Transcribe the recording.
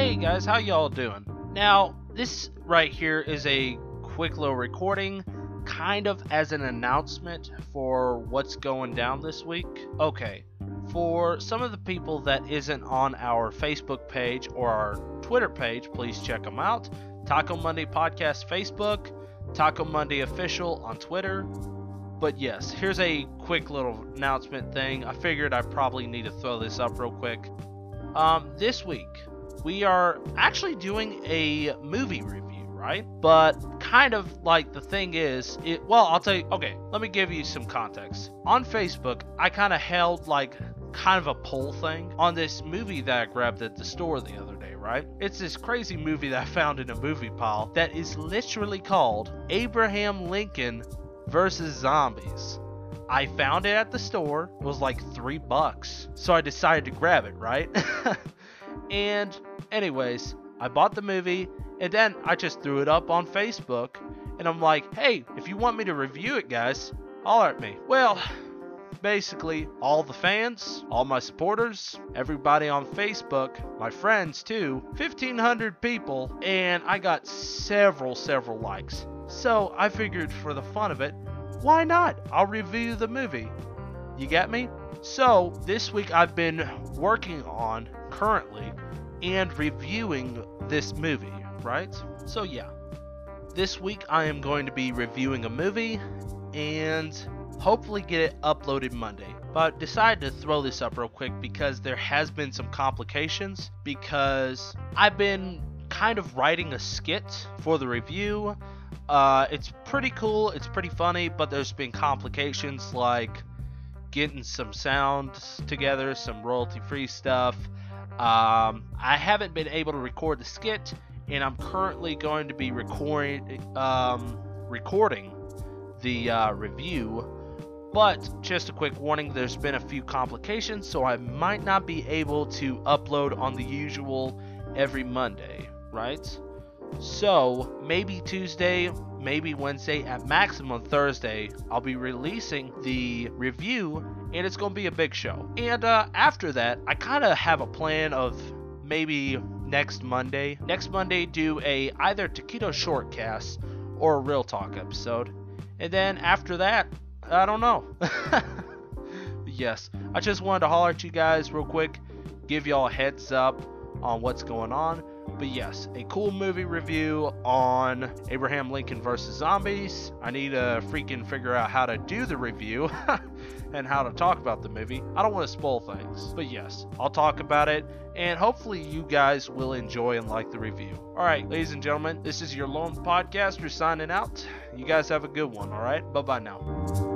guys, how y'all doing? Now, this right here is a quick little recording, kind of as an announcement for what's going down this week. Okay, for some of the people that isn't on our Facebook page or our Twitter page, please check them out. Taco Monday Podcast Facebook, Taco Monday Official on Twitter. But yes, here's a quick little announcement thing. I figured I probably need to throw this up real quick. Um, this week, we are actually doing a movie review, right? But kind of like the thing is, it well, I'll tell you, okay, let me give you some context. On Facebook, I kind of held like kind of a poll thing on this movie that I grabbed at the store the other day, right? It's this crazy movie that I found in a movie pile that is literally called Abraham Lincoln versus Zombies. I found it at the store. It was like three bucks. So I decided to grab it, right? and, anyways, I bought the movie and then I just threw it up on Facebook. And I'm like, hey, if you want me to review it, guys, holler at me. Well, basically, all the fans, all my supporters, everybody on Facebook, my friends too, 1,500 people, and I got several, several likes. So I figured for the fun of it, why not? I'll review the movie. You get me? So this week I've been working on currently and reviewing this movie, right? So yeah. This week I am going to be reviewing a movie and hopefully get it uploaded Monday. But decided to throw this up real quick because there has been some complications because I've been kind of writing a skit for the review. Uh, it's pretty cool, it's pretty funny, but there's been complications like getting some sounds together, some royalty free stuff. Um, I haven't been able to record the skit, and I'm currently going to be recording um, recording the uh, review. But just a quick warning there's been a few complications, so I might not be able to upload on the usual every Monday, right? So, maybe Tuesday, maybe Wednesday, at maximum Thursday, I'll be releasing the review, and it's going to be a big show. And uh, after that, I kind of have a plan of maybe next Monday. Next Monday, do a either Taquito shortcast or a real talk episode. And then after that, I don't know. yes, I just wanted to holler at you guys real quick, give y'all a heads up on what's going on. But yes, a cool movie review on Abraham Lincoln versus Zombies. I need to freaking figure out how to do the review and how to talk about the movie. I don't want to spoil things, but yes, I'll talk about it and hopefully you guys will enjoy and like the review. All right, ladies and gentlemen, this is your lone podcaster signing out. You guys have a good one, all right? Bye bye now.